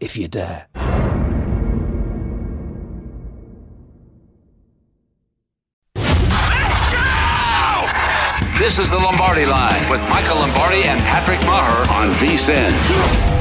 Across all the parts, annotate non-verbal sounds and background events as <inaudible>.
if you dare. This is the Lombardi Line with Michael Lombardi and Patrick Maher on VSIN.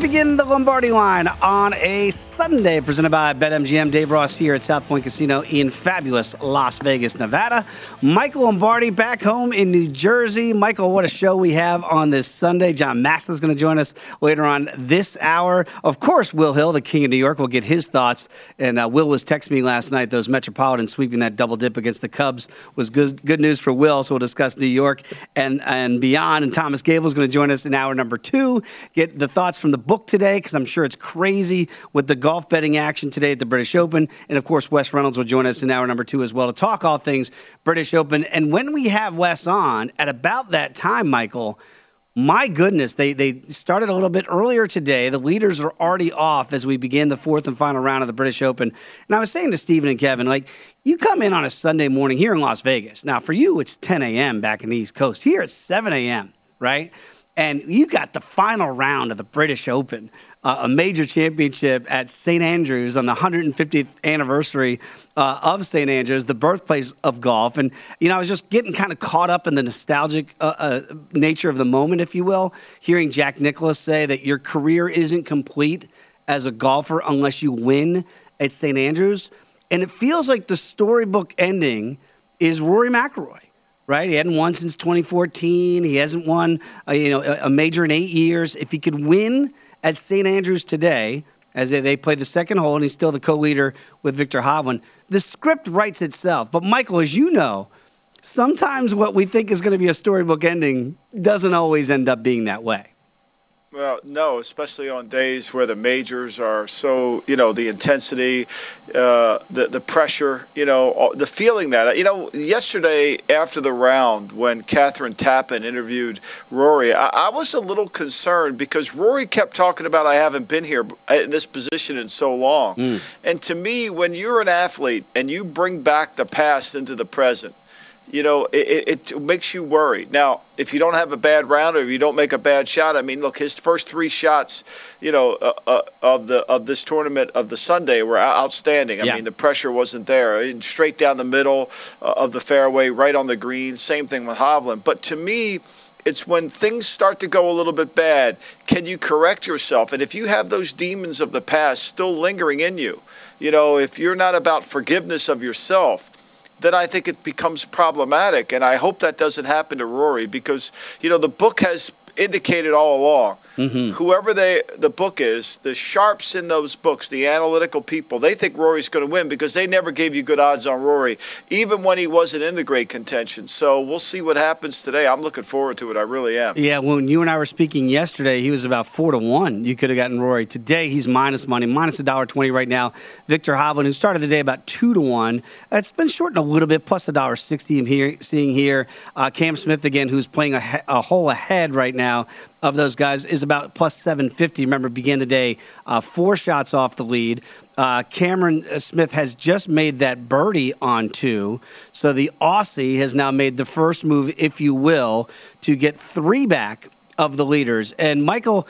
Begin the Lombardi line on a Sunday, presented by BetMGM. Dave Ross here at South Point Casino in fabulous Las Vegas, Nevada. Michael Lombardi back home in New Jersey. Michael, what a show we have on this Sunday. John Massa is going to join us later on this hour. Of course, Will Hill, the king of New York, will get his thoughts. And uh, Will was texting me last night. Those Metropolitans sweeping that double dip against the Cubs was good, good news for Will. So we'll discuss New York and, and beyond. And Thomas Gable is going to join us in hour number two. Get the thoughts from the book today because I'm sure it's crazy with the golf betting action today at the British Open. And of course, Wes Reynolds will join us in hour number two as well to talk all things British Open. And when we have Wes on at about that time, Michael, my goodness, they, they started a little bit earlier today. The leaders are already off as we begin the fourth and final round of the British Open. And I was saying to Stephen and Kevin, like, you come in on a Sunday morning here in Las Vegas. Now, for you, it's 10 a.m. back in the East Coast. Here, it's 7 a.m., right? And you got the final round of the British Open, uh, a major championship at St. Andrews on the 150th anniversary uh, of St. Andrews, the birthplace of golf. And, you know, I was just getting kind of caught up in the nostalgic uh, uh, nature of the moment, if you will, hearing Jack Nicklaus say that your career isn't complete as a golfer unless you win at St. Andrews. And it feels like the storybook ending is Rory McIlroy right? He hadn't won since 2014. He hasn't won, uh, you know, a, a major in eight years. If he could win at St. Andrews today, as they, they play the second hole, and he's still the co-leader with Viktor Hovland, the script writes itself. But Michael, as you know, sometimes what we think is going to be a storybook ending doesn't always end up being that way. Well, no, especially on days where the majors are so, you know, the intensity, uh, the the pressure, you know, the feeling that, you know, yesterday after the round when Kathryn Tappen interviewed Rory, I, I was a little concerned because Rory kept talking about I haven't been here in this position in so long, mm. and to me, when you're an athlete and you bring back the past into the present, you know, it, it, makes you worry. Now, if you don't have a bad round or if you don't make a bad shot, I mean, look, his first three shots, you know, uh, uh, of the of this tournament of the Sunday were outstanding. I yeah. mean, the pressure wasn't there. Straight down the middle uh, of the fairway, right on the green. Same thing with Hovland. But to me, it's when things start to go a little bit bad. Can you correct yourself? And if you have those demons of the past still lingering in you, you know, if you're not about forgiveness of yourself then I think it becomes problematic. And I hope that doesn't happen to Rory because, you know, the book has indicated all along – Mm-hmm. Whoever they the book is, the sharps in those books, the analytical people, they think Rory's going to win because they never gave you good odds on Rory, even when he wasn't in the great contention. So we'll see what happens today. I'm looking forward to it. I really am. Yeah, when you and I were speaking yesterday, he was about four to one. You could have gotten Rory. Today he's minus money, minus a dollar twenty right now. Viktor Hovland, who started the day about two to one, it's been shortened a little bit, plus a dollar sixty. I'm here seeing here. Uh, Cam Smith again, who's playing a, a hole ahead right now of those guys is about plus 750. Remember, began the day uh, four shots off the lead. Uh, Cameron Smith has just made that birdie on two. So the Aussie has now made the first move, if you will, to get three back of the leaders. And Michael,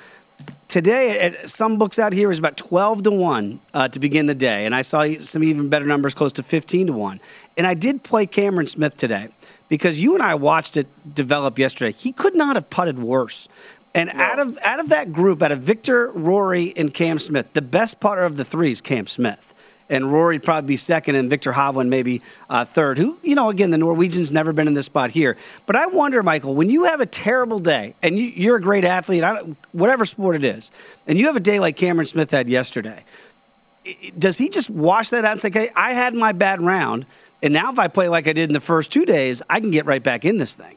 today, some books out here is about 12 to 1 uh, to begin the day. And I saw some even better numbers, close to 15 to 1. And I did play Cameron Smith today because you and I watched it develop yesterday. He could not have putted worse. And no. out of out of that group, out of Viktor, Rory, and Cam Smith, the best putter of the three is Cam Smith. And Rory probably second, and Viktor Hovland maybe uh, third. Who, you know, again, the Norwegians never been in this spot here. But I wonder, Michael, when you have a terrible day, and you, are a great athlete, whatever sport it is, and you have a day like Cameron Smith had yesterday, does he just wash that out and say, "Okay, I had my bad round, and now if I play like I did in the first two days, I can get right back in this thing"?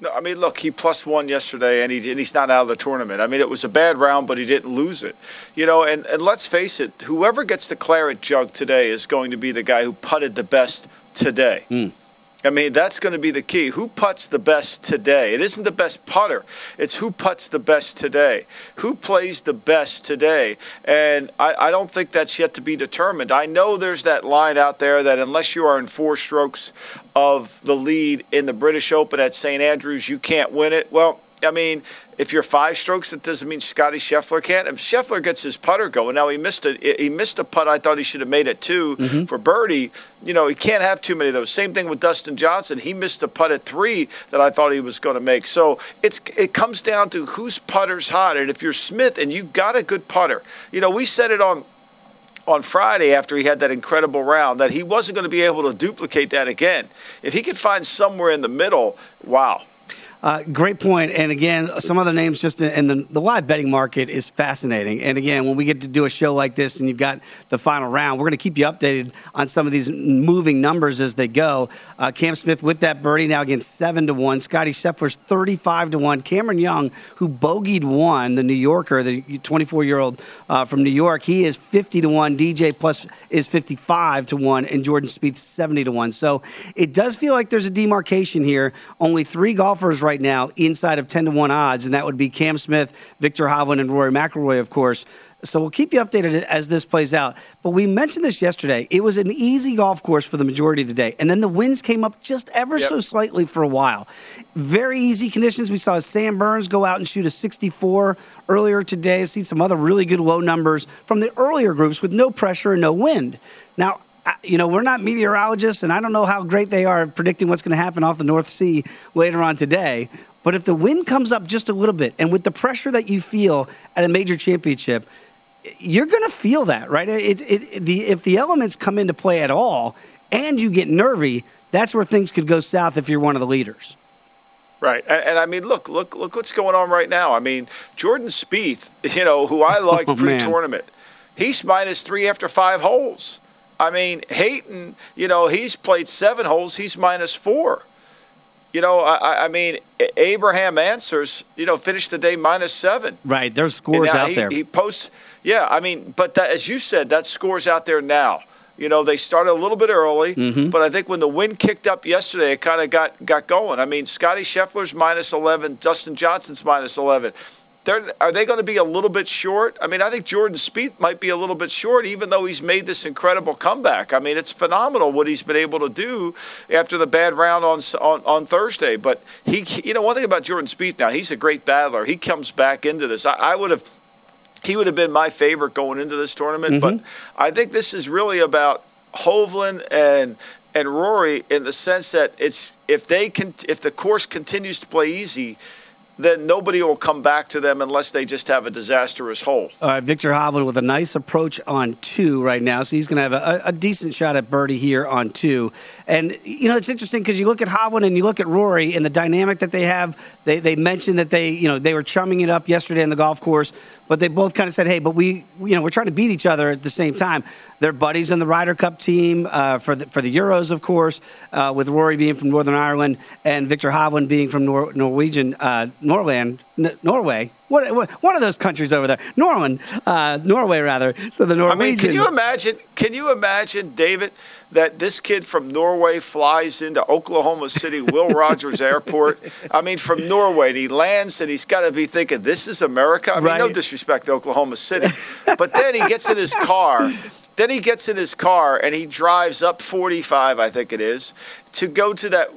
No, I mean, look, he plus one yesterday, and, he, and he's not out of the tournament. I mean, it was a bad round, but he didn't lose it. You know, and, and let's face it, whoever gets the claret jug today is going to be the guy who putted the best today. Mm. I mean, that's going to be the key. Who puts the best today? It isn't the best putter. It's who puts the best today. Who plays the best today? And I, I, don't think that's yet to be determined. I know there's that line out there that unless you are in four strokes of the lead in the British Open at St. Andrews, you can't win it. Well, I mean, if you're five strokes, that doesn't mean Scottie Scheffler can't. If Scheffler gets his putter going, now he missed a he missed a putt. I thought he should have made it 2 mm-hmm. for birdie. You know, he can't have too many of those. Same thing with Dustin Johnson. He missed a putt at three that I thought he was going to make. So it's it comes down to whose putter's hot. And if you're Smith and you've got a good putter, you know, we said it on on Friday after he had that incredible round that he wasn't going to be able to duplicate that again. If he could find somewhere in the middle, wow, uh, great point. And again, some other names just in the, the live betting market is fascinating. And again, when we get to do a show like this and you've got the final round, we're going to keep you updated on some of these moving numbers as they go. Uh, Cam Smith with that birdie now against seven to one. Scottie Scheffler's thirty-five to one. Cameron Young, who bogeyed one, the New Yorker, the twenty-four-year-old uh, from New York, he is fifty to one. DJ plus is fifty-five to one, and Jordan Spieth seventy to one. So it does feel like there's a demarcation here. Only three golfers right now inside of 10 to 1 odds, and that would be Cam Smith, Viktor Hovland, and Rory McIlroy, of course. So we'll keep you updated as this plays out. But we mentioned this yesterday. It was an easy golf course for the majority of the day. And then the winds came up just ever yep. so slightly for a while. Very easy conditions. We saw Sam Burns go out and shoot a 64 earlier today. See some other really good low numbers from the earlier groups with no pressure and no wind. Now, you know, we're not meteorologists, and I don't know how great they are predicting what's going to happen off the North Sea later on today. But if the wind comes up just a little bit, and with the pressure that you feel at a major championship, you're going to feel that, right? It, it, the, if the elements come into play at all, and you get nervy, that's where things could go south if you're one of the leaders. Right, and, and, I mean, look, look, look what's going on right now. I mean, Jordan Spieth, <laughs> you know, who I <laughs> oh, liked oh, pre-tournament, he's minus three after five holes. I mean, Hatton, you know, he's played seven holes. He's minus four. You know, I, I mean, Abraham Ancer. you know, finished the day minus seven. Right. There's scores out he, there. He posts, yeah, I mean, but that, as you said, that scores out there now. You know, they started a little bit early, mm-hmm. but I think when the wind kicked up yesterday, it kind of got, got going. I mean, Scottie Scheffler's minus 11, Dustin Johnson's minus 11 they're, are they going to be a little bit short? I mean, I think Jordan Spieth might be a little bit short, even though he's made this incredible comeback. I mean, it's phenomenal what he's been able to do after the bad round on on, on Thursday. But he, you know, one thing about Jordan Spieth now, he's a great battler. He comes back into this. I, I would have he would have been my favorite going into this tournament. Mm-hmm. But I think this is really about Hovland and and Rory in the sense that it's if they can if the course continues to play easy, then nobody will come back to them unless they just have a disastrous hole. All right, Viktor Hovland with a nice approach on two right now, so he's going to have a, a, decent shot at birdie here on two. And you know, it's interesting because you look at Hovland and you look at Rory and the dynamic that they have. They they mentioned that they you know they were chumming it up yesterday on the golf course, but they both kind of said, hey, but we you know we're trying to beat each other at the same time. They're buddies in the Ryder Cup team uh, for the for the Euros, of course, uh, with Rory being from Northern Ireland and Viktor Hovland being from Nor- Norwegian. Uh, Norland, N- Norway. What, what, one of those countries over there, Norway, uh, Norway rather. So the Norwegian. I mean, can you imagine? Can you imagine, David, that this kid from Norway flies into Oklahoma City, Will <laughs> Rogers Airport? I mean, from Norway, and he lands, and he's got to be thinking, "This is America." I mean, right. no disrespect to Oklahoma City, <laughs> but then he gets in his car. Then he gets in his car and he drives up 45, I think it is, to go to that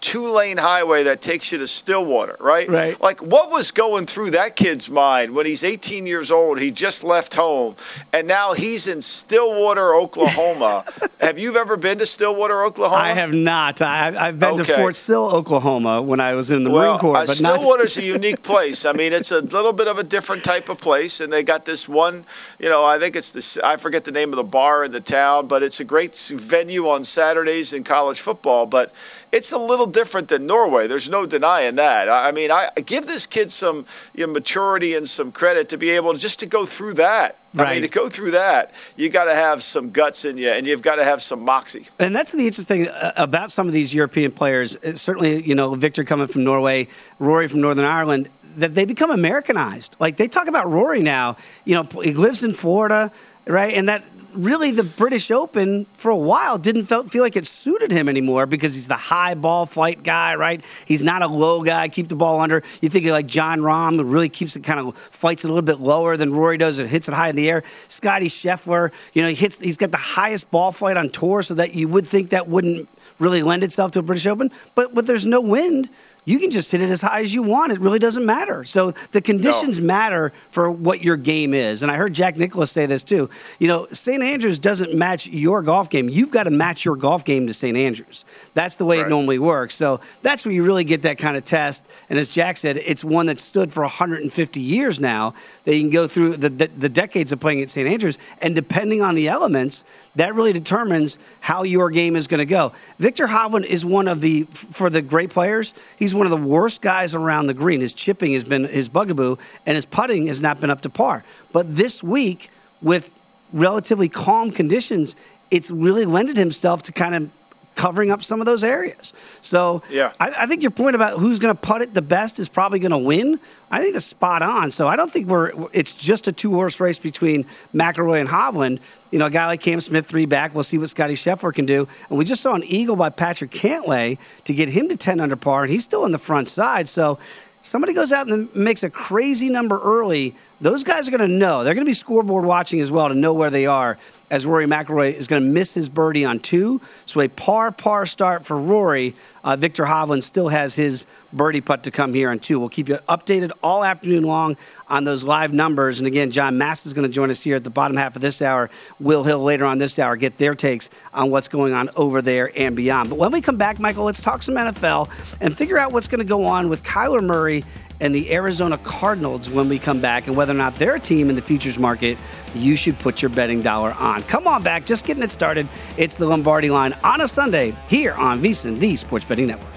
two lane highway that takes you to Stillwater, right? Right. Like, what was going through that kid's mind when he's 18 years old? He just left home, and now he's in Stillwater, Oklahoma. <laughs> have you ever been to Stillwater, Oklahoma? I have not. I, have been okay. to Fort Sill, Oklahoma, when I was in the well, Marine Corps. Uh, but Stillwater's a <laughs> unique place. I mean, it's a little bit of a different type of place, and they got this one. You know, I think it's the I forget the name of the bar in the town, but it's a great venue on Saturdays in college football but it's a little different than Norway. There's no denying that. I mean, I give this kid some you know, maturity and some credit to be able to just to go through that. Right. I mean, to go through that, you got to have some guts in you, and you've got to have some moxie. And that's the interesting thing uh, about some of these European players. Certainly, you know, Viktor coming from Norway, Rory from Northern Ireland that they become Americanized. Like they talk about Rory now, you know, he lives in Florida, right? And that really the British Open for a while didn't feel like it suited him anymore because he's the high ball flight guy, right? He's not a low guy, keep the ball under. You think of like Jon Rahm, who really keeps it kind of fights it a little bit lower than Rory does. and hits it high in the air. Scottie Scheffler, you know, he hits. He's got the highest ball flight on tour, so that you would think that wouldn't really lend itself to a British Open. But but there's no wind you can just hit it as high as you want. It really doesn't matter. So the conditions no. matter for what your game is. And I heard Jack Nicklaus say this too. You know, St. Andrews doesn't match your golf game. You've got to match your golf game to St. Andrews. That's the way right. it normally works. So that's where you really get that kind of test. And as Jack said, it's one that stood for 150 years now. That you can go through the, the, the decades of playing at St. Andrews. And depending on the elements, that really determines how your game is going to go. Victor Hovland is one of the, for the great players, he's one of the worst guys around the green. His chipping has been his bugaboo, and his putting has not been up to par. But this week, with relatively calm conditions, it's really lended himself to kind of covering up some of those areas. So yeah. I, I think your point about who's going to putt it the best is probably going to win. I think that's spot on. So I don't think we're it's just a two horse race between McIlroy and Hovland. You know, a guy like Cam Smith three back. We'll see what Scottie Scheffler can do. And we just saw an eagle by Patrick Cantlay to get him to ten under par, and he's still on the front side. So somebody goes out and makes a crazy number early, those guys are going to know. They're going to be scoreboard watching as well to know where they are as Rory McIlroy is going to miss his birdie on two. So a par par start for Rory. Uh, Viktor Hovland still has his birdie putt to come here on two. We'll keep you updated all afternoon long on those live numbers. And again, John Mast is going to join us here at the bottom half of this hour. Will Hill later on this hour get their takes on what's going on over there and beyond. But when we come back, Michael, let's talk some NFL and figure out what's going to go on with Kyler Murray and the Arizona Cardinals when we come back and whether or not they're a team in the futures market you should put your betting dollar on. Come on back, just getting it started. It's the Lombardi line on a Sunday here on VSIN, the Sports Betting Network.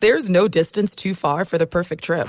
There's no distance too far for the perfect trip.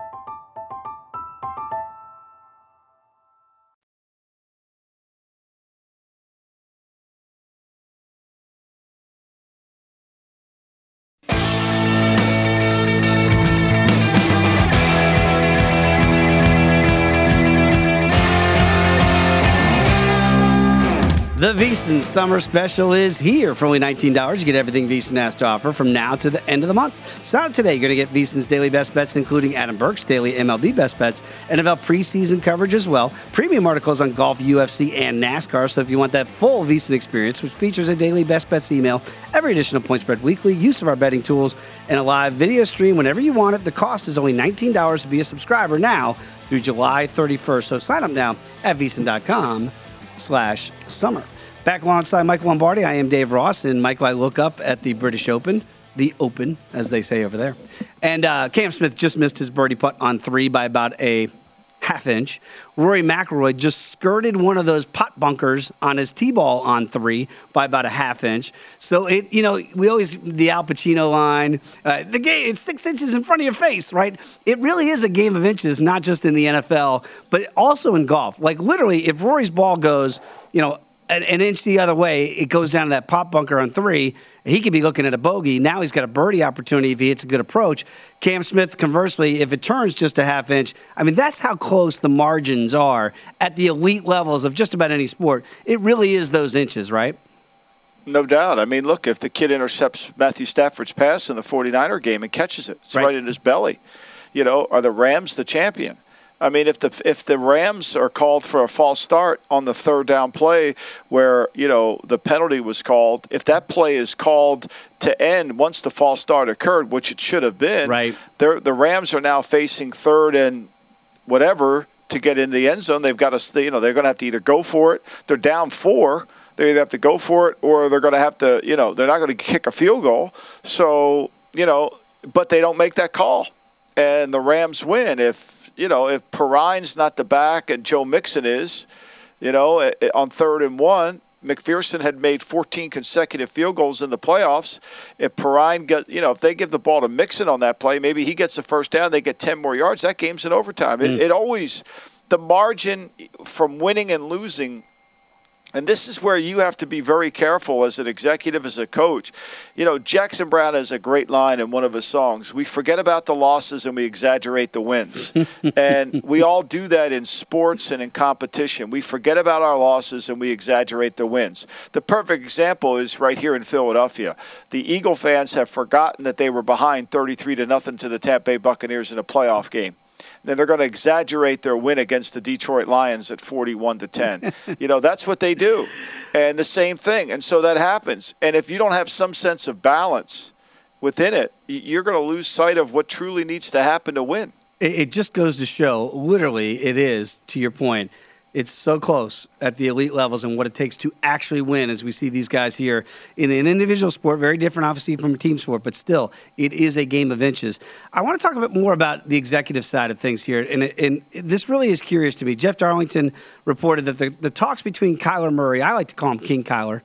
The VSiN Summer Special is here for only $19. You get everything VSiN has to offer from now to the end of the month. Start today. You're going to get VSiN's daily best bets, including Adam Burke's daily MLB best bets, NFL preseason coverage as well, premium articles on golf, UFC, and NASCAR. So if you want that full VSiN experience, which features a daily best bets email, every edition of Point Spread Weekly, use of our betting tools, and a live video stream whenever you want it, the cost is only $19 to be a subscriber now through July 31st. So sign up now at VSiN.com slash summer. Back alongside Michael Lombardi, I am Dave Ross, and Michael, I look up at the British Open, the Open, as they say over there. And uh, Cam Smith just missed his birdie putt on three by about a half inch. Rory McIlroy just skirted one of those pot bunkers on his tee ball on three by about a half inch. So it, you know, we always the Al Pacino line. Uh, the game it's six inches in front of your face, right? It really is a game of inches, not just in the NFL, but also in golf. Like literally, if Rory's ball goes, you know an, an, inch the other way, it goes down to that pot bunker on three. He could be looking at a bogey. Now he's got a birdie opportunity if he hits a good approach. Cam Smith, conversely, if it turns just a half inch, I mean, that's how close the margins are at the elite levels of just about any sport. It really is those inches, right? No doubt. I mean, look, if the kid intercepts Matthew Stafford's pass in the 49er game and catches it, it's right, right in his belly. You know, are the Rams the champion? I mean, if the if the Rams are called for a false start on the third down play, where you know the penalty was called, if that play is called to end once the false start occurred, which it should have been, right? The Rams are now facing third and whatever to get in the end zone. They've got to, you know, they're going to have to either go for it. They're down four. They either have to go for it, or they're going to have to, you know, they're not going to kick a field goal. So, you know, but they don't make that call, and the Rams win if you know, if Perine's not the back and Joe Mixon is, you know, eh, eh, on third and one, McPherson had made 14 consecutive field goals in the playoffs. If Perine get, you know, if they give the ball to Mixon on that play, maybe he gets the first down, they get 10 more yards. That game's in overtime. Mm. It, it always, the margin from winning and losing and this is where you have to be very careful as an executive, as a coach. You know, Jackson Browne has a great line in one of his songs. We forget about the losses and we exaggerate the wins. <laughs> and we all do that in sports and in competition. We forget about our losses and we exaggerate the wins. The perfect example is right here in Philadelphia. The Eagle fans have forgotten that they were behind 33 to nothing to the Tampa Bay Buccaneers in a playoff game then they're going to exaggerate their win against the Detroit Lions at 41 to 10. <laughs> you know, that's what they do. And the same thing. And so that happens. And if you don't have some sense of balance within it, you're going to lose sight of what truly needs to happen to win. It just goes to show, literally, it is, to your point it's so close at the elite levels and what it takes to actually win as we see these guys here in an individual sport very different obviously from a team sport but still it is a game of inches. I want to talk a bit more about the executive side of things here and, and this really is curious to me. Jeff darlington reported that the, the talks between kyler murray i like to call him king kyler.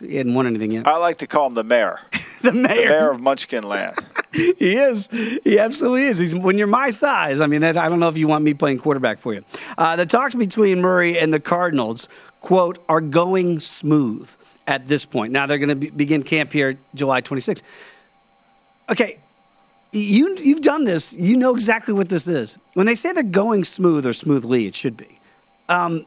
He hadn't won anything yet. I like to call him the mayor <laughs> <laughs> the mayor the mayor of munchkin land <laughs> he is. He absolutely is. He's, when you're my size, I mean, that, I don't know if you want me playing quarterback for you. Uh, the talks between Murray and the Cardinals, quote, are going smooth at this point. Now they're going to be, begin camp here July 26th. Okay, you you've done this. You know exactly what this is. When they say they're going smooth or smoothly, it should be. Um,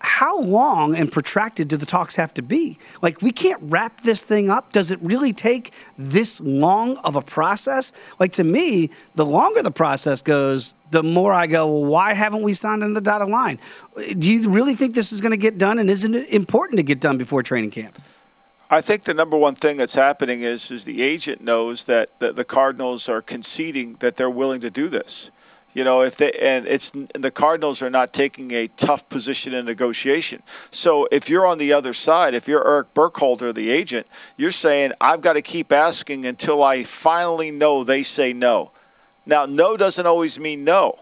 how long and protracted do the talks have to be? Like, we can't wrap this thing up. Does it really take this long of a process? Like, to me, the longer the process goes, the more I go, well, why haven't we signed on the dotted line? Do you really think this is going to get done? And isn't it important to get done before training camp? I think the number one thing that's happening is is the agent knows that, that the Cardinals are conceding that they're willing to do this. You know, if they and it's the Cardinals are not taking a tough position in negotiation. So if you're on the other side, if you're Erik Burkhardt, the agent, you're saying I've got to keep asking until I finally know they say no. Now, no doesn't always mean no.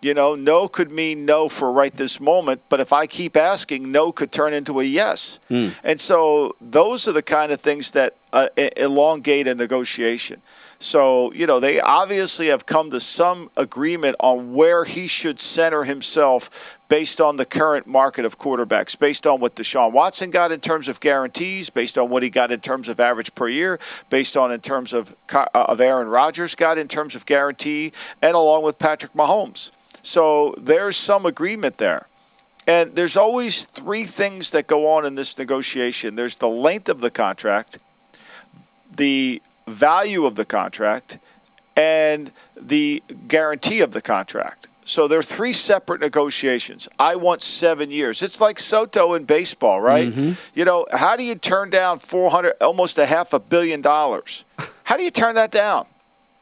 You know, no could mean no for right this moment, but if I keep asking, no could turn into a yes. Mm. And so those are the kind of things that uh, elongate a negotiation. So, you know, they obviously have come to some agreement on where he should center himself based on the current market of quarterbacks, based on what Deshaun Watson got in terms of guarantees, based on what he got in terms of average per year, based on in terms of uh, of Aaron Rodgers got in terms of guarantee, and along with Patrick Mahomes. So there's some agreement there. And there's always three things that go on in this negotiation. There's the length of the contract, the value of the contract and the guarantee of the contract. So there are three separate negotiations. I want seven years. It's like Soto in baseball, right? Mm-hmm. You know, how do you turn down four hundred, almost a half a billion dollars? <laughs> How do you turn that down?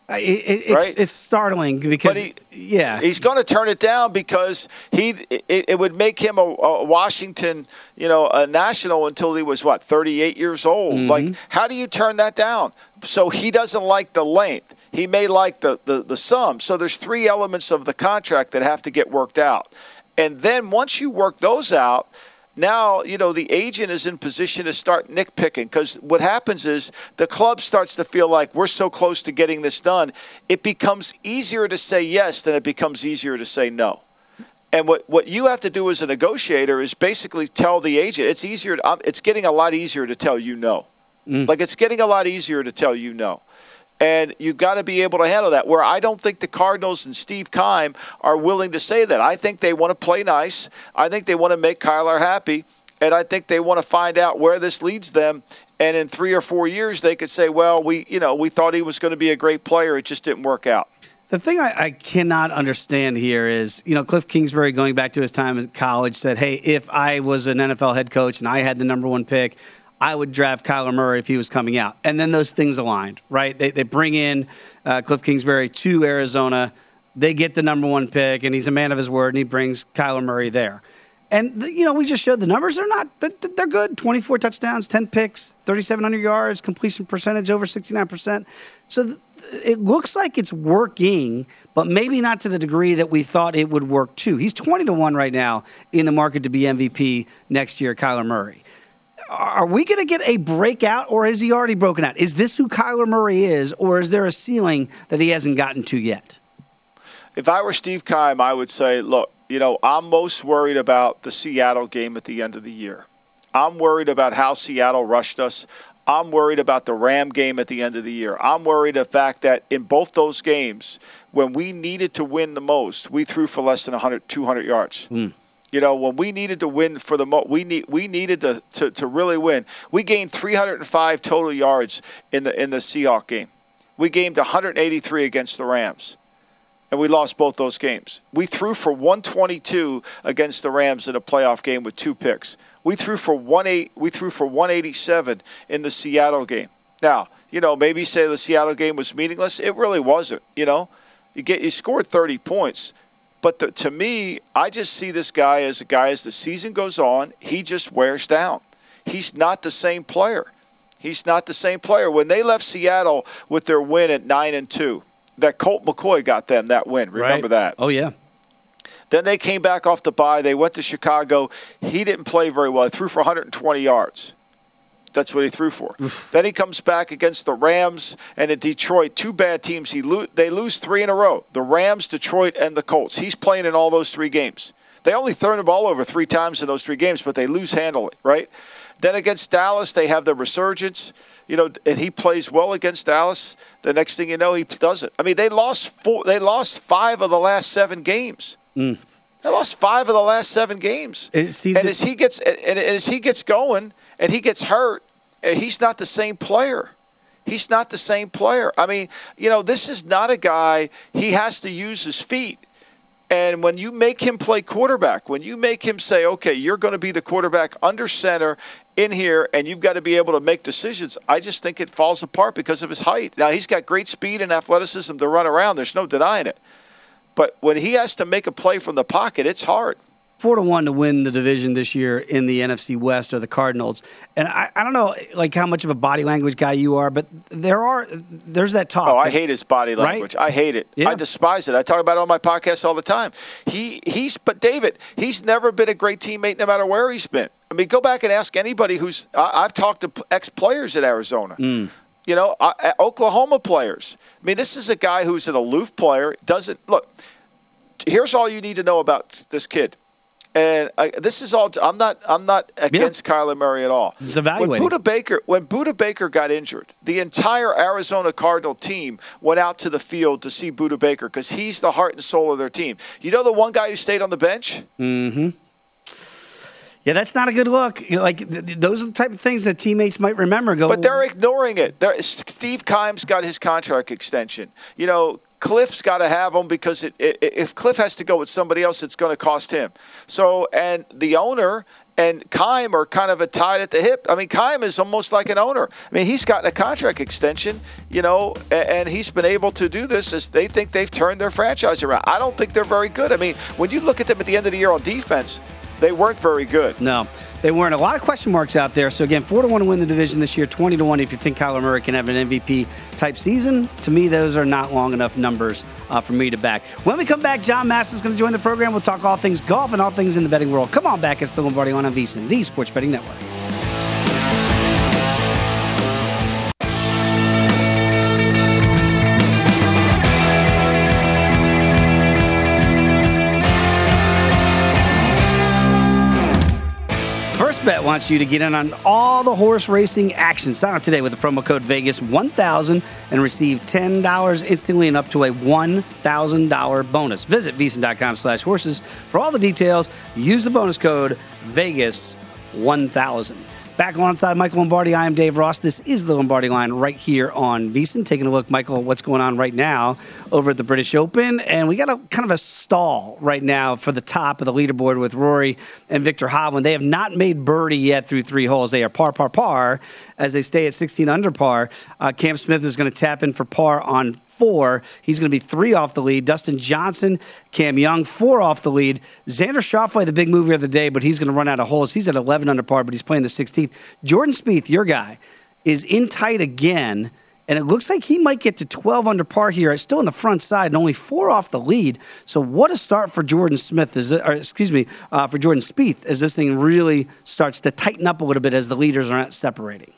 It, it, it's right? it's startling because he, yeah. he's going to turn it down because he it, it would make him a, a, Washington you know a national until he was what 38 years old. Mm-hmm. like how do you turn that down? So he doesn't like the length. He may like the, the the sum. So there's three elements of the contract that have to get worked out. And then once you work those out now you know the agent is in position to start nitpicking because what happens is the club starts to feel like we're so close to getting this done it becomes easier to say yes than it becomes easier to say no. And what, what you have to do as a negotiator is basically tell the agent it's easier to, it's getting a lot easier to tell you no. Mm. like it's getting a lot easier to tell you no and you've got to be able to handle that. Where I don't think the Cardinals and Steve Keim are willing to say that. I think they want to play nice. I think they want to make Kyler happy. And I think they want to find out where this leads them. And in three or four years, they could say, well, we, you know, we thought he was going to be a great player. It just didn't work out. The thing I, I, cannot understand here is, you know, Kliff Kingsbury, going back to his time at college, said, hey, if I was an NFL head coach and I had the number one pick, I would draft Kyler Murray if he was coming out. And then those things aligned, right? They, they bring in uh, Kliff Kingsbury to Arizona. They get the number one pick, and he's a man of his word, and he brings Kyler Murray there. And, you know, we just showed the numbers. They're not, they're good. 24 touchdowns, 10 picks, 3,700 yards, completion percentage over 69%. So it looks like it's working, but maybe not to the degree that we thought it would work too. He's 20 to 1 right now in the market to be MVP next year, Kyler Murray are we going to get a breakout or has he already broken out? Is this who Kyler Murray is, or is there a ceiling that he hasn't gotten to yet? If I were Steve Keim, I would say, look, you know, I'm most worried about the Seattle game at the end of the year. I'm worried about how Seattle rushed us. I'm worried about the Ram game at the end of the year. I'm worried the fact that in both those games, when we needed to win the most, we threw for less than 100, 200 yards. Mm. You know, when we needed to win for the mo- we need we needed to, to, to really win. We gained 305 total yards in the in the Seahawk game. We gained 183 against the Rams, and we lost both those games. We threw for 122 against the Rams in a playoff game with two picks. We threw for one eight. We threw for 187 in the Seattle game. Now, you know, maybe say the Seattle game was meaningless. It really wasn't. You know, you get you scored 30 points but the, to me, I just see this guy as a guy as the season goes on, he just wears down. He's not the same player. He's not the same player. When they left Seattle with their win at nine and two, that Colt McCoy got them that win. Remember right. that? Oh yeah. Then they came back off the bye. They went to Chicago. He didn't play very well. He threw for 120 yards. That's what he threw for. then he comes back against the Rams and in Detroit, two bad teams. He lo- they lose three in a row: the Rams, Detroit, and the Colts. He's playing in all those three games. They only throw the ball over three times in those three games, but they lose handily, right? Then against Dallas, they have the resurgence, you know, and he plays well against Dallas. The next thing you know, he doesn't. I mean, they lost four. They lost five of the last seven games. Mm. They lost five of the last seven games. and as he gets and as he gets going and he gets hurt, he's not the same player. He's not the same player. I mean, you know, this is not a guy. He has to use his feet. And when you make him play quarterback, when you make him say, okay, you're going to be the quarterback under center in here and you've got to be able to make decisions, I just think it falls apart because of his height. Now, he's got great speed and athleticism to run around. There's no denying it. But when he has to make a play from the pocket, it's hard four to one to win the division this year in the NFC West are the Cardinals. And I, I don't know like how much of a body language guy you are, but there are there's that talk. Oh, I hate his body language. Right? I hate it. Yeah. I despise it. I talk about it on my podcast all the time. He he's but David, he's never been a great teammate no matter where he's been. I mean, go back and ask anybody who's I, have talked to ex players at Arizona. Mm. You know, uh, Oklahoma players. I mean, this is a guy who's an aloof player. Doesn't look. Here's all you need to know about this kid and I, this is all. I'm not. I'm not against yeah. Kyler Murray at all. It's evaluating. When Budda Baker, when Budda Baker got injured, the entire Arizona Cardinal team went out to the field to see Budda Baker because he's the heart and soul of their team. You know the one guy who stayed on the bench. Mm-hmm. Yeah, that's not a good look. Like th- those are the type of things that teammates might remember. Go, but they're ignoring it. They're, Steve Keim's got his contract extension. You know, Kliff's got to have him because it, it, if Kliff has to go with somebody else, it's going to cost him. So, and the owner and Keim are kind of a tied at the hip. I mean, Keim is almost like an owner. I mean, he's gotten a contract extension, you know, and he's been able to do this as they think they've turned their franchise around. I don't think they're very good. I mean, when you look at them at the end of the year on defense, they weren't very good. No, they weren't. A lot of question marks out there. So again, four to one to win the division this year, twenty to one if you think Kyler Murray can have an MVP type season. To me, those are not long enough numbers uh, for me to back. When we come back, John Massa is going to join the program. We'll talk all things golf and all things in the betting world. Come on back. It's the Lombardi on VSiN, the Sports Betting Network. Wants you to get in on all the horse racing action. Sign up today with the promo code Vegas1000 and receive $10 instantly and up to a $1,000 bonus. Visit VSiN.com slash horses for all the details. Use the bonus code Vegas1000. Back alongside Michael Lombardi, I am Dave Ross. This is the Lombardi line right here on VSiN. Taking a look, Michael, what's going on right now over at the British Open. And we got a kind of a stall right now for the top of the leaderboard with Rory and Viktor Hovland. They have not made birdie yet through three holes. They are par, par, par as they stay at 16 under par. Uh, Cam Smith is going to tap in for par on four. He's going to be three off the lead. Dustin Johnson, Cam Young, four off the lead. Xander Schauffele, the big mover of the day, but he's going to run out of holes. He's at 11 under par, but he's playing the 16th. Jordan Spieth, your guy, is in tight again. And it looks like he might get to 12 under par here, still in the front side, and only four off the lead. So, what a start for Jordan Smith, is or excuse me, uh, for Jordan Spieth, as this thing really starts to tighten up a little bit as the leaders are not separating.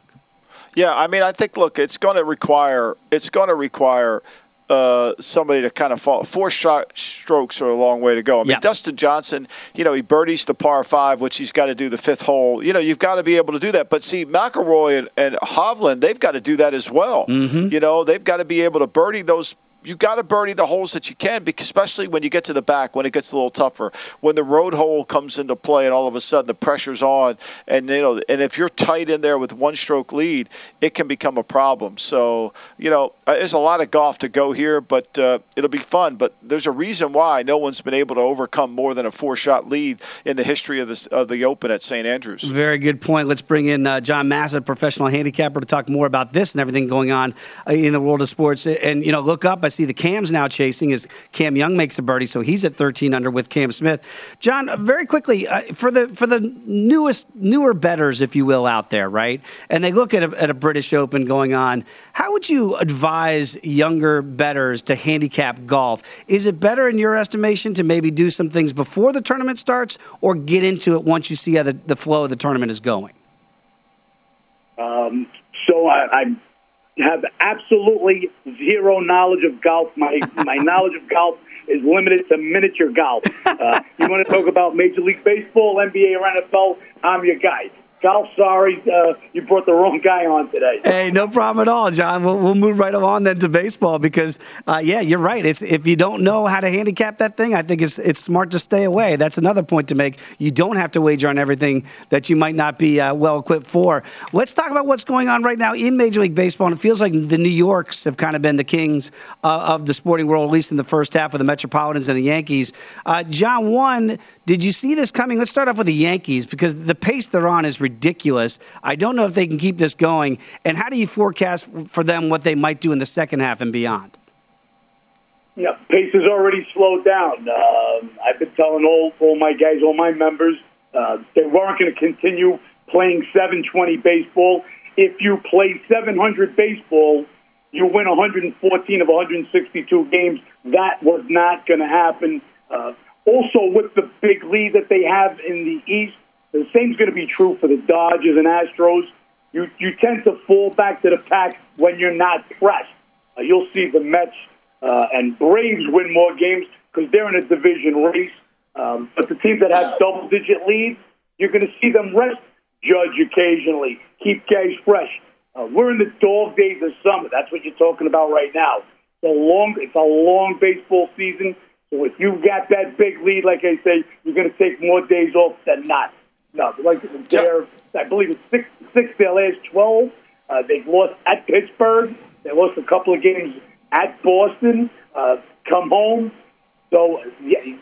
Yeah, I mean, I think look, it's going to require it's going to require uh, somebody to kind of fall. Four shot strokes are a long way to go. I mean, yeah. Dustin Johnson, you know, he birdies the par five, which he's got to do the fifth hole. You know, you've got to be able to do that. But see, McIlroy and, and Hovland, they've got to do that as well. Mm-hmm. You know, they've got to be able to birdie those you got to birdie the holes that you can, especially when you get to the back, when it gets a little tougher, when the road hole comes into play, and all of a sudden the pressure's on, and you know, and if you're tight in there with one stroke lead, it can become a problem. So you know, uh, there's a lot of golf to go here, but uh, it'll be fun. But there's a reason why no one's been able to overcome more than a four-shot lead in the history of the of the Open at St Andrews. Very good point. Let's bring in uh, John Massa, professional handicapper, to talk more about this and everything going on uh, in the world of sports. And you know, look up. I see the Cam's now chasing as Cam Young makes a birdie, so he's at 13 under with Cam Smith. John, very quickly uh, for the for the newest newer betters, if you will, out there, right? And they look at a, at a British Open going on. How would you advise younger betters to handicap golf? Is it better, in your estimation, to maybe do some things before the tournament starts, or get into it once you see how the, the flow of the tournament is going? Um, so I, I have absolutely zero knowledge of golf. My my <laughs> knowledge of golf is limited to miniature golf. Uh, you want to talk about Major League Baseball, NBA, or NFL? I'm your guy. Golf, sorry, uh, you brought the wrong guy on today. Hey, no problem at all, John. We'll, we'll move right along then to baseball because, uh, yeah, you're right. It's, if you don't know how to handicap that thing, I think it's, it's smart to stay away. That's another point to make. You don't have to wager on everything that you might not be uh, well equipped for. Let's talk about what's going on right now in Major League Baseball. And it feels like the New Yorks have kind of been the kings uh, of the sporting world, at least in the first half of the Metropolitans and the Yankees. Uh, John, one, did you see this coming? Let's start off with the Yankees because the pace they're on is ridiculous. I don't know if they can keep this going. And how do you forecast for them what they might do in the second half and beyond? Yeah, pace has already slowed down. Uh, I've been telling all, all my guys, all my members, uh, they weren't going to continue playing 720 baseball. If you play 700 baseball, you win 114 of 162 games. That was not going to happen. Uh, also, with the big lead that they have in the East, the same's going to be true for the Dodgers and Astros. You you tend to fall back to the pack when you're not pressed. Uh, you'll see the Mets uh, and Braves win more games because they're in a division race. Um, but the teams that have double-digit leads, you're going to see them rest Judge occasionally, keep guys fresh. Uh, we're in the dog days of summer. That's what you're talking about right now. It's a long, it's a long baseball season. So if you've got that big lead, like I say, you're going to take more days off than not. No, like they're, I believe it's six, six their last twelve. Uh, they've lost at Pittsburgh. They lost a couple of games at Boston. Uh, come home. So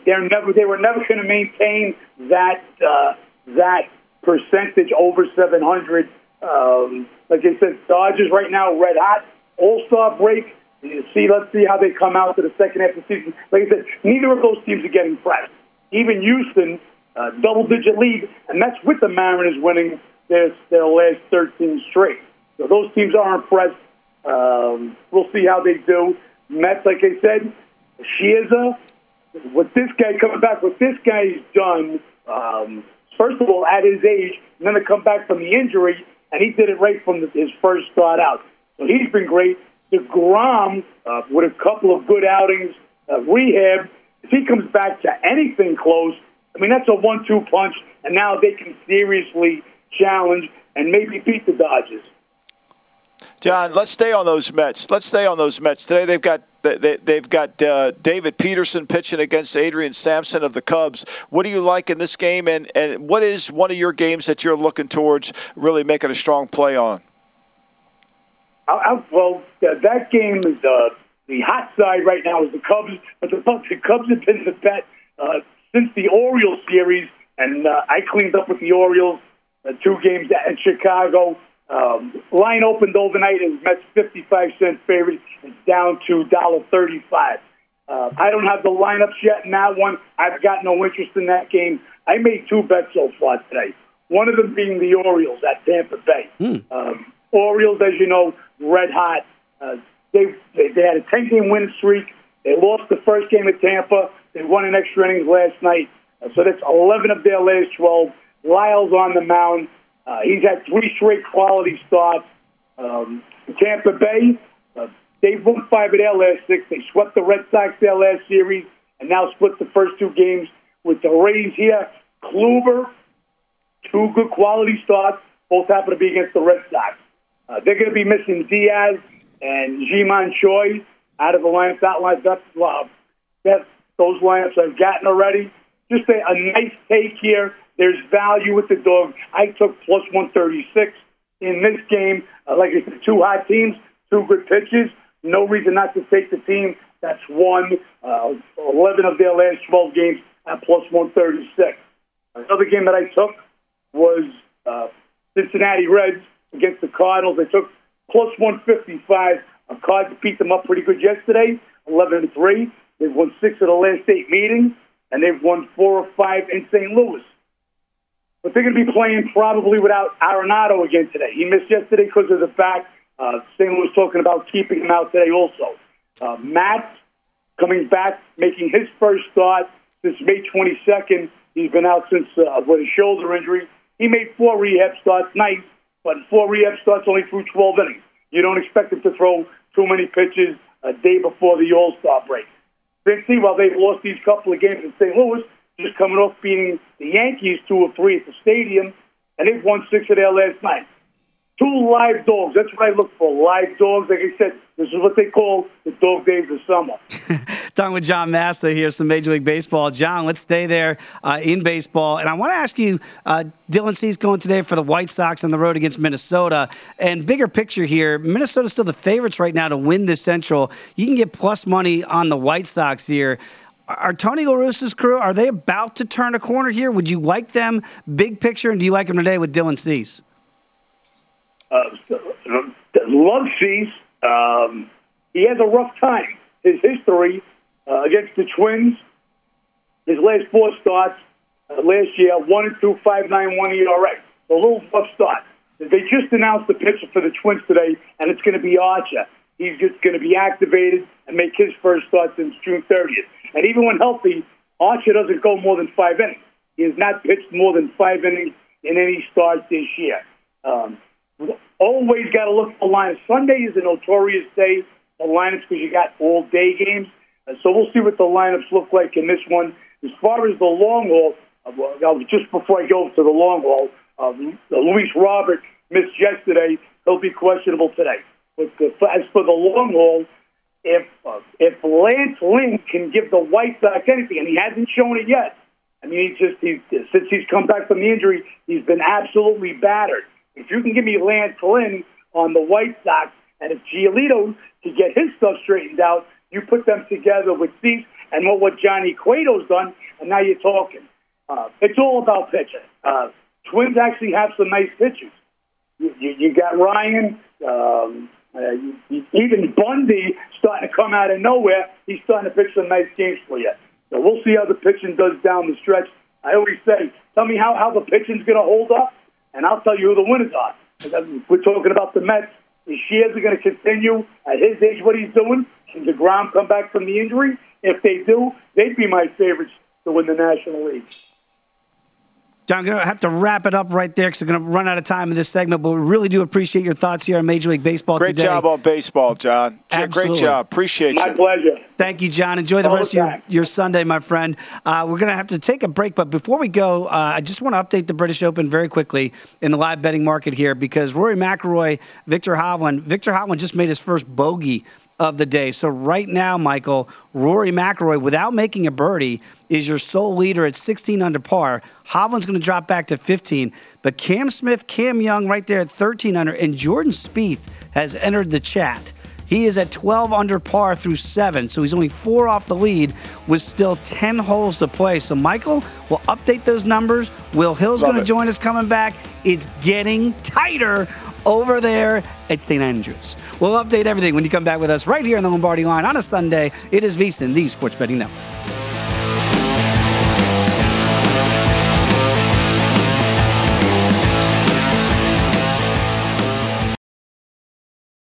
they're never. They were never going to maintain that uh, that percentage over 700. Um, like I said, Dodgers right now red hot. All Star break. You see, let's see how they come out to the second half of the season. Like I said, neither of those teams are getting pressed. Even Houston, uh, double-digit lead, and that's with the Mariners winning their their last 13 straight. So those teams are impressed. Um, we'll see how they do. Mets, like I said, Scherzer, what this guy coming back, what this guy's done. Um, first of all, at his age, and then to come back from the injury, and he did it right from the, his first start out. So he's been great. DeGrom, uh, with a couple of good outings, uh, rehab, if he comes back to anything close, I mean, that's a one two punch, and now they can seriously challenge and maybe beat the Dodgers. John, let's stay on those Mets. Let's stay on those Mets. Today they've got they, they've got uh, David Peterson pitching against Adrian Sampson of the Cubs. What do you like in this game, and, and what is one of your games that you're looking towards really making a strong play on? I, I, well, uh, that game is uh, the hot side right now is the Cubs, but the, the Cubs have been the bet uh, since the Orioles series, and uh, I cleaned up with the Orioles uh, two games in Chicago. Um, line opened overnight and Mets 55 cent favorite. It's down to $1.35. Uh, I don't have the lineups yet in that one. I've got no interest in that game. I made two bets so far today. One of them being the Orioles at Tampa Bay. Mm. Um, Orioles, as you know, red hot. Uh, they, they they had a 10 game win streak. They lost the first game at Tampa. They won in extra innings last night. Uh, so that's 11 of their last 12. Lyles on the mound. Uh, he's had three straight quality starts. Um, Tampa Bay, uh, they've won five of their last six. They swept the Red Sox their last series and now split the first two games with the Rays here. Kluber, two good quality starts. Both happen to be against the Red Sox. Uh, they're going to be missing Diaz and Ji-Man Choi out of the lineup. That line, that's uh, that those lineups I've gotten already. Just a, a nice take here. There's value with the dog. I took plus 136 in this game. Uh, like I said, two hot teams, two good pitches. No reason not to take the team that's won uh, 11 of their last 12 games at plus 136. Another game that I took was uh, Cincinnati Reds against the Cardinals. I took plus 155. A Cards beat them up pretty good yesterday, 11 to 3. They've won six of the last eight meetings, and they've won four or five in St. Louis. But they're going to be playing probably without Arenado again today. He missed yesterday because of the fact uh, St. Louis talking about keeping him out today also. Uh, Matz coming back, making his first start since May 22nd. He's been out since uh, with a shoulder injury. He made four rehab starts, nice, but four rehab starts only through 12 innings. You don't expect him to throw too many pitches a day before the All Star break. Cincy, while they've lost these couple of games in St. Louis, just coming off beating the Yankees two or three at the stadium, and they've won six of their last nine. Two live dogs. That's what I look for. Live dogs. Like I said, this is what they call the dog days of summer. <laughs> Talking with John Massa here, some Major League Baseball. John, let's stay there uh, in baseball. And I want to ask you uh, Dylan Cease going today for the White Sox on the road against Minnesota. And bigger picture here, Minnesota's still the favorites right now to win this Central. You can get plus money on the White Sox here. Are Tony La Russa's crew, are they about to turn a corner here? Would you like them big picture, and do you like them today with Dylan Cease? Uh, love Cease. Um, he has a rough time. His history uh, against the Twins, his last four starts uh, last year, one and two, five nine one ERA. A little rough start. They just announced the pitcher for the Twins today, and it's going to be Archer. He's just going to be activated and make his first start since June 30th. And even when healthy, Archer doesn't go more than five innings. He has not pitched more than five innings in any start this year. Um, always got to look for lineups. Sunday is a notorious day for lineups because you got all day games. Uh, so we'll see what the lineups look like in this one. As far as the long haul, uh, just before I go to the long haul, uh, Luis Robert missed yesterday. He'll be questionable today. But as for the long haul, if uh, if Lance Lynn can give the White Sox anything, and he hasn't shown it yet. I mean, he's just he's, since he's come back from the injury, he's been absolutely battered. If you can give me Lance Lynn on the White Sox, and if Giolito can get his stuff straightened out, you put them together with Cease and what, what Johnny Cueto's done, and now you're talking. Uh, it's all about pitching. Uh, Twins actually have some nice pitchers. You, you, you got Ryan, um, uh, you, you, even Bundy starting to come out of nowhere. He's starting to pitch some nice games for you. So we'll see how the pitching does down the stretch. I always say, tell me how, how the pitching's going to hold up and I'll tell you who the winners are. We're talking about the Mets. Is are going to continue at his age what he's doing? Can DeGrom come back from the injury? If they do, they'd be my favorites to win the National League. John, I'm going to have to wrap it up right there because we're going to run out of time in this segment, but we really do appreciate your thoughts here on Major League Baseball Great today. job on baseball, John. Absolutely. Great job. Appreciate My you. My pleasure. Thank you, John. Enjoy the All rest the of your, your Sunday, my friend. Uh, we're going to have to take a break, but before we go, uh, I just want to update the British Open very quickly in the live betting market here because Rory McIlroy, Viktor Hovland, Viktor Hovland just made his first bogey of the day. So right now, Michael, Rory McIlroy, without making a birdie, is your sole leader at 16 under par. Hovland's going to drop back to 15, but Cam Smith, Cam Young, right there at 13 under, and Jordan Spieth has entered the chat. He is at 12 under par through seven, so he's only four off the lead with still 10 holes to play. So, Michael, we'll update those numbers. Will Hill's going to join us coming back. It's getting tighter over there at St. Andrews. We'll update everything when you come back with us right here on the Lombardi line on a Sunday. It is VSIN, the Sports Betting Network.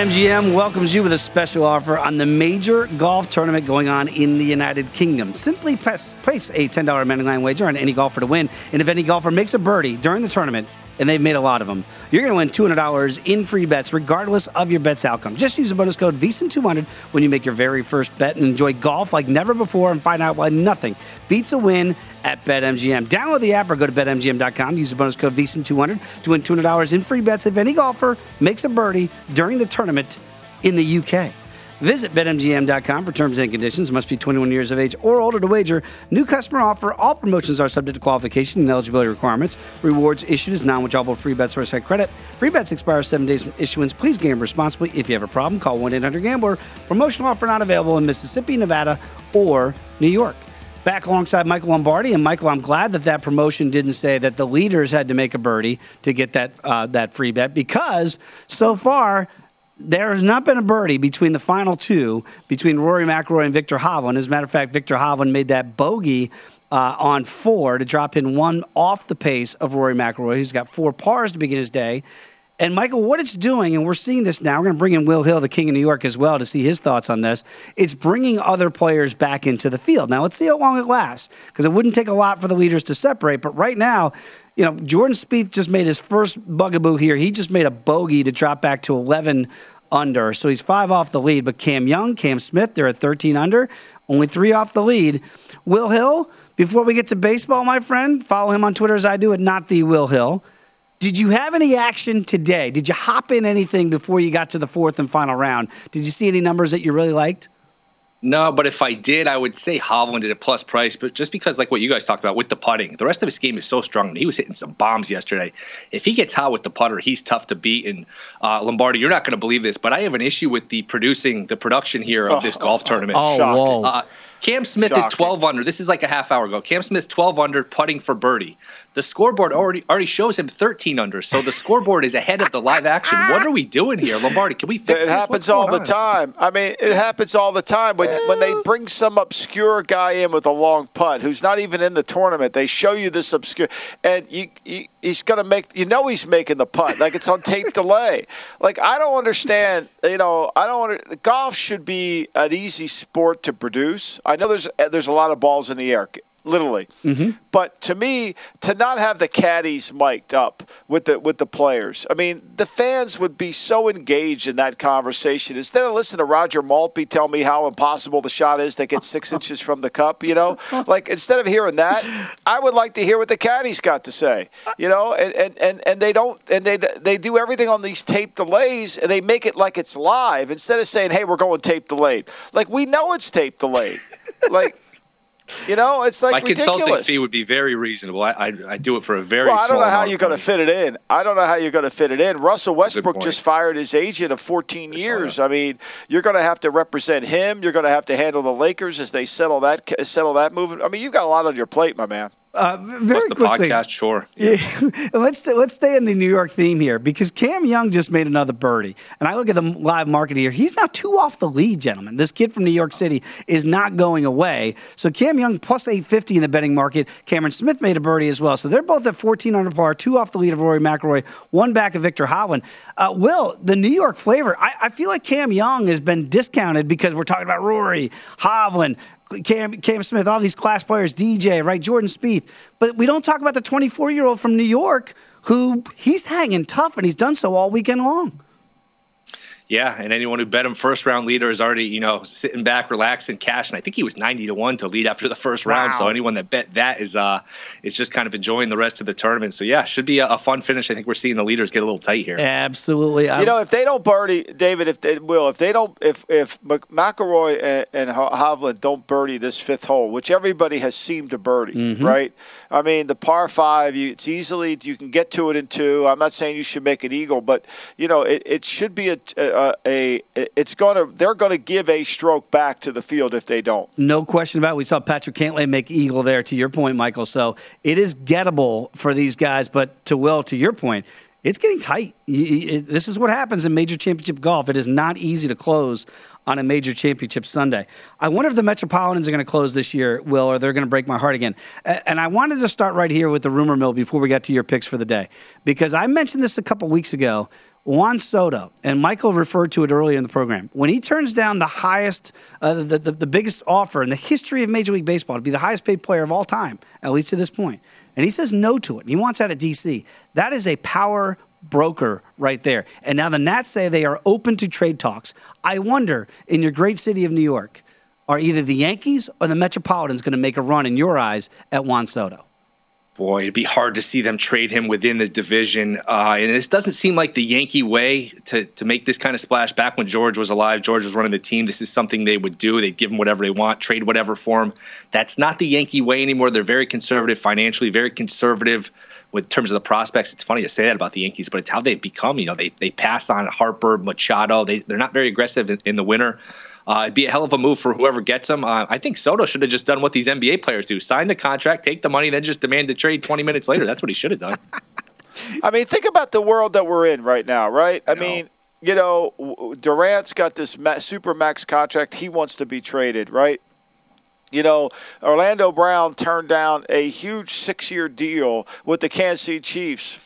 BetMGM welcomes you with a special offer on the major golf tournament going on in the United Kingdom. Simply place a $10 money line wager on any golfer to win, and if any golfer makes a birdie during the tournament, and they've made a lot of them. You're going to win $200 in free bets, regardless of your bet's outcome. Just use the bonus code VSIN200 when you make your very first bet and enjoy golf like never before and find out why nothing beats a win at BetMGM. Download the app or go to BetMGM.com. Use the bonus code VSIN200 to win $200 in free bets if any golfer makes a birdie during the tournament in the UK. Visit BetMGM.com for terms and conditions. Must be 21 years of age or older to wager. New customer offer. All promotions are subject to qualification and eligibility requirements. Rewards issued as non-withdrawable free bets or site credit. Free bets expire seven days from issuance. Please gamble responsibly. If you have a problem, call 1-800-GAMBLER. Promotional offer not available in Mississippi, Nevada, or New York back alongside Michael Lombardi. And Michael, I'm glad that that promotion didn't say that the leaders had to make a birdie to get that uh, that free bet because so far there has not been a birdie between the final two, between Rory McIlroy and Viktor Hovland. As a matter of fact, Viktor Hovland made that bogey uh, on four to drop in one off the pace of Rory McIlroy. He's got four pars to begin his day. And Michael, what it's doing, and we're seeing this now, we're going to bring in Will Hill, the King of New York, as well, to see his thoughts on this. It's bringing other players back into the field. Now, let's see how long it lasts, because it wouldn't take a lot for the leaders to separate. But right now, you know, Jordan Spieth just made his first bugaboo here. He just made a bogey to drop back to 11 under. So he's five off the lead. But Cam Young, Cam Smith, they're at 13 under, only three off the lead. Will Hill, before we get to baseball, my friend, follow him on Twitter as I do at not the Will Hill. Did you have any action today? Did you hop in anything before you got to the fourth and final round? Did you see any numbers that you really liked? No, but if I did, I would say Hovland at a plus price. But just because, like what you guys talked about with the putting, the rest of his game is so strong. He was hitting some bombs yesterday. If he gets hot with the putter, he's tough to beat. And uh, Lombardi, you're not going to believe this, but I have an issue with the producing, the production here of this golf tournament. Oh, whoa. Uh, Cam Smith Shocking. is 12 under. This is like a half hour ago. Cam Smith's 12 under, putting for birdie. The scoreboard already already shows him 13 under. So the scoreboard is ahead of the live action. What are we doing here, Lombardi? Can we fix It this? It happens all the on? time. I mean, it happens all the time when when they bring some obscure guy in with a long putt who's not even in the tournament. They show you this obscure, and you, you he's going to make. You know he's making the putt like it's on tape <laughs> delay. Like I don't understand. You know I don't. Under, golf should be an easy sport to produce. I know there's uh, there's a lot of balls in the air. Literally, mm-hmm. but to me, to not have the caddies mic'd up with the with the players, I mean, the fans would be so engaged in that conversation instead of listening to Roger Maltbie tell me how impossible the shot is that gets six <laughs> inches from the cup. You know, like instead of hearing that, I would like to hear what the caddies got to say. You know, and and and, and they don't and they they do everything on these tape delays and they make it like it's live instead of saying, "Hey, we're going tape delayed." Like we know it's tape delayed. like. You know, it's like My ridiculous. consulting fee would be very reasonable. I, I, I do it for a very Well, I don't know how you're going to fit it in. I don't know how you're going to fit it in. Russell Westbrook just fired his agent of 14 years. I mean, you're going to have to represent him. You're going to have to handle the Lakers as they settle that settle that move. I mean, you've got a lot on your plate, my man. Uh, very Plus the quickly. podcast, sure. <laughs> Yeah. let's let's stay in the New York theme here because Cam Young just made another birdie, and I look at the live market here. He's now two off the lead, gentlemen. This kid from New York City is not going away. So Cam Young plus eight fifty in the betting market. Cameron Smith made a birdie as well. So they're both at fourteen under par, two off the lead of Rory McIlroy, one back of Viktor Hovland. Uh, Will the New York flavor? I, I feel like Cam Young has been discounted because we're talking about Rory Hovland. Cam, Cam Smith, all these class players, DJ, right, Jordan Spieth. But we don't talk about the 24 year old from New York who he's hanging tough and he's done so all weekend long. Yeah, and anyone who bet him first round leader is already, you know, sitting back, relaxing, cash. And I think he was ninety to one to lead after the first round. So anyone that bet that is uh is just kind of enjoying the rest of the tournament. So yeah, should be a, a fun finish. I think we're seeing the leaders get a little tight here. Absolutely. You know, if they don't birdie, David, if they will, if they don't, if if Mc- McIlroy and, and Hovland don't birdie this fifth hole, which everybody has seemed to birdie, Mm-hmm. right? I mean, the par five, you, it's easily you can get to it in two. I'm not saying you should make an eagle, but you know, it, it should be a, a, a it's going to they're going to give a stroke back to the field if they don't. No question about it. We saw Patrick Cantlay make eagle there, to your point, Michael. So it is gettable for these guys. But to Will, to your point, it's getting tight. This is what happens in major championship golf. It is not easy to close on a major championship Sunday. I wonder if the Metropolitans are going to close this year, Will, or they're going to break my heart again. And I wanted to start right here with the rumor mill before we get to your picks for the day, because I mentioned this a couple weeks ago. Juan Soto, and Michael referred to it earlier in the program. When he turns down the highest, uh, the, the, the biggest offer in the history of Major League Baseball to be the highest paid player of all time, at least to this point, and he says no to it, and he wants out of D.C., that is a power broker right there. And now the Nats say they are open to trade talks. I wonder, in your great city of New York, are either the Yankees or the Metropolitans going to make a run in your eyes at Juan Soto? Boy, it'd be hard to see them trade him within the division. Uh, and this doesn't seem like the Yankee way to, to make this kind of splash. Back when George was alive, George was running the team. This is something they would do. They'd give him whatever they want, trade whatever for him. That's not the Yankee way anymore. They're very conservative financially, very conservative with terms of the prospects. It's funny to say that about the Yankees, but it's how they've become. You know, they they passed on Harper, Machado. They they're not very aggressive in, in the winter. Uh, it'd be a hell of a move for whoever gets him. Uh, I think Soto should have just done what these NBA players do: sign the contract, take the money, then just demand the trade 20 minutes later. That's what he should have done. <laughs> I mean, think about the world that we're in right now, right? I, I mean, you know, Durant's got this super max contract. He wants to be traded, right? You know, Orlando Brown turned down a huge six year deal with the Kansas City Chiefs.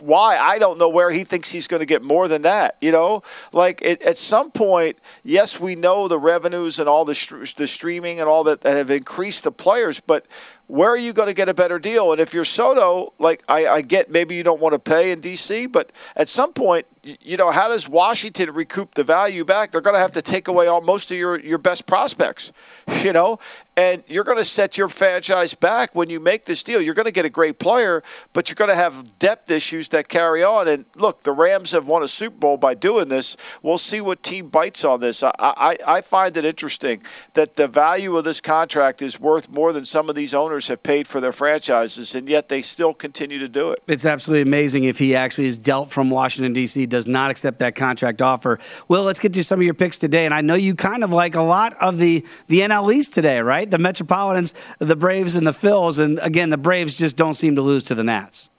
Why? I don't know where he thinks he's going to get more than that. You know, like it, at some point, yes, we know the revenues and all the, the streaming and all that have increased the players, but where are you going to get a better deal? And if you're Soto, like I, I get maybe you don't want to pay in DC, but at some point, you know, how does Washington recoup the value back? They're going to have to take away all most of your your best prospects, <laughs> you know, and you're going to set your franchise back when you make this deal. You're going to get a great player, but you're going to have depth issues that carry on. And look, the Rams have won a Super Bowl by doing this. We'll see what team bites on this. I I, I find it interesting that the value of this contract is worth more than some of these owners have paid for their franchises, and yet they still continue to do it. It's absolutely amazing if he actually is dealt from Washington D.C does not accept that contract offer. Will, let's get to some of your picks today. And I know you kind of like a lot of the, the NL East today, right? The Metropolitans, the Braves, and the Phils. And again, the Braves just don't seem to lose to the Nats.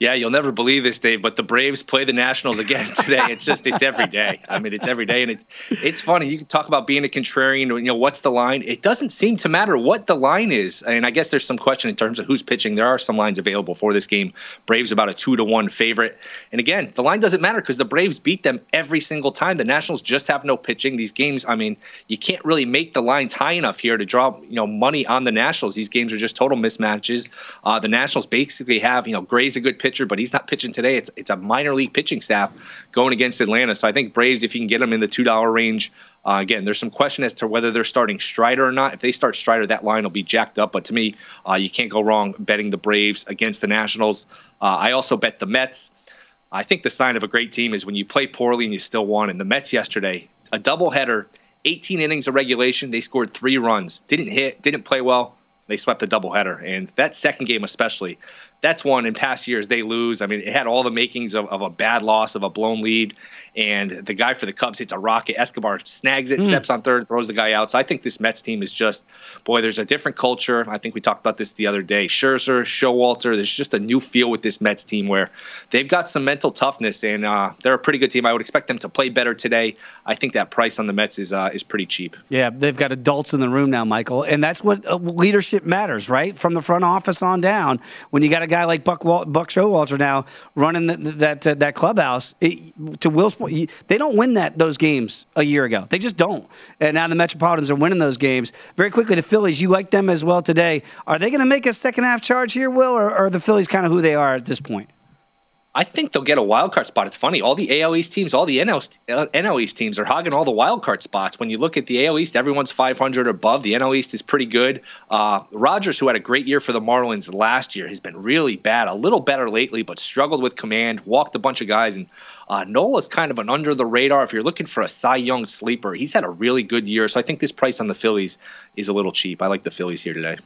Yeah, you'll never believe this, Dave, but the Braves play the Nationals again <laughs> today. It's just it's every day. I mean, it's every day, and it's it's funny. You can talk about being a contrarian. You know, what's the line? It doesn't seem to matter what the line is. I And I guess there's some question in terms of who's pitching. There are some lines available for this game. Braves about a two to one favorite. And again, the line doesn't matter because the Braves beat them every single time. The Nationals just have no pitching. These games, I mean, you can't really make the lines high enough here to draw you know money on the Nationals. These games are just total mismatches. Uh, the Nationals basically have you know Gray's a good pitcher pitcher, but he's not pitching today. It's it's a minor league pitching staff going against Atlanta. So I think Braves, if you can get them in the two dollar range, uh, again, there's some question as to whether they're starting Strider or not. If they start Strider, that line will be jacked up. But to me, uh, you can't go wrong betting the Braves against the Nationals. Uh, I also bet the Mets. I think the sign of a great team is when you play poorly and you still won. And the Mets yesterday, a doubleheader, 18 innings of regulation, they scored three runs, didn't hit, didn't play well. They swept the doubleheader, and that second game especially, that's one in past years they lose. I mean, it had all the makings of, of a bad loss, of a blown lead, and the guy for the Cubs hits a rocket. Escobar snags it, mm. steps on third, throws the guy out. So I think this Mets team is just, boy, there's a different culture. I think we talked about this the other day. Scherzer, Showalter, there's just a new feel with this Mets team where they've got some mental toughness, and uh, they're a pretty good team. I would expect them to play better today. I think that price on the Mets is uh, is pretty cheap. Yeah, they've got adults in the room now, Michael, and that's what uh, leadership matters, right? From the front office on down. When you got a guy like Buck Wal- Buck Showalter now running the, that uh, that clubhouse, it, to Will's point, they don't win that those games a year ago. They just don't. And now the Metropolitans are winning those games. Very quickly, the Phillies, you like them as well today. Are they going to make a second half charge here, Will, or, or are the Phillies kind of who they are at this point? I think they'll get a wild card spot. It's funny. All the AL East teams, all the NL, NL East teams are hogging all the wild card spots. When you look at the AL East, everyone's 500 or above. The NL East is pretty good. Uh, Rogers, who had a great year for the Marlins last year, has been really bad. A little better lately, but struggled with command, walked a bunch of guys. And uh, Nola's kind of an under the radar. If you're looking for a Cy Young sleeper, he's had a really good year. So I think this price on the Phillies is a little cheap. I like the Phillies here today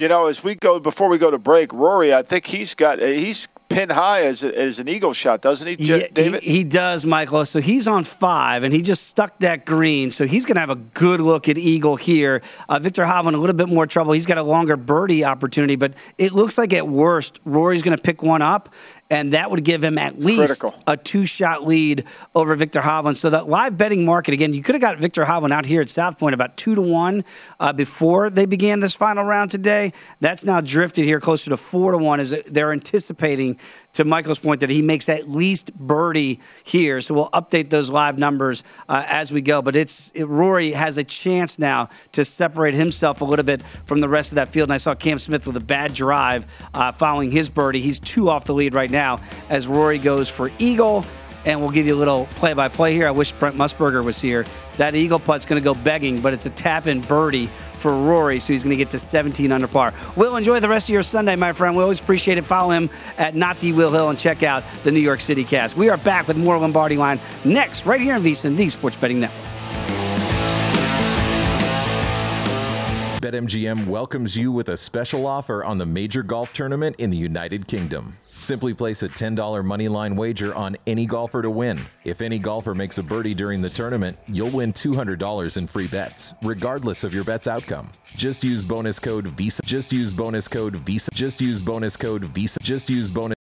you know, as we go before we go to break, Rory, I think he's got he's pin high as, as an eagle shot, doesn't he, yeah, David? He, he, does, Michael. So he's on five, and he just stuck that green. So he's going to have a good look at eagle here. Uh, Viktor Hovland a little bit more trouble. He's got a longer birdie opportunity, but it looks like at worst, Rory's going to pick one up. And that would give him at least Critical. a two shot lead over Viktor Hovland. So that live betting market, again, you could have got Viktor Hovland out here at South Point about two to one uh, before they began this final round today. That's now drifted here closer to four to one as they're anticipating, to Michael's point, that he makes at least birdie here. So we'll update those live numbers uh, as we go. But it's it, Rory has a chance now to separate himself a little bit from the rest of that field. And I saw Cam Smith with a bad drive uh, following his birdie. He's two off the lead right now as Rory goes for eagle. And we'll give you a little play by play here. I wish Brent Musburger was here. That eagle putt's going to go begging, but it's a tap in birdie for Rory, so he's going to get to 17 under par. Will enjoy the rest of your Sunday, my friend. We always appreciate it. Follow him at Not the Will Hill and check out the New York City Cast. We are back with more Lombardi Line next, right here on VSiN, the Sports Betting Network. BetMGM welcomes you with a special offer on the major golf tournament in the United Kingdom. Simply place a $10 moneyline wager on any golfer to win. If any golfer makes a birdie during the tournament, you'll win $200 in free bets, regardless of your bet's outcome. Just use bonus code VISA. Just use bonus code VISA. Just use bonus code VISA. Just use bonus.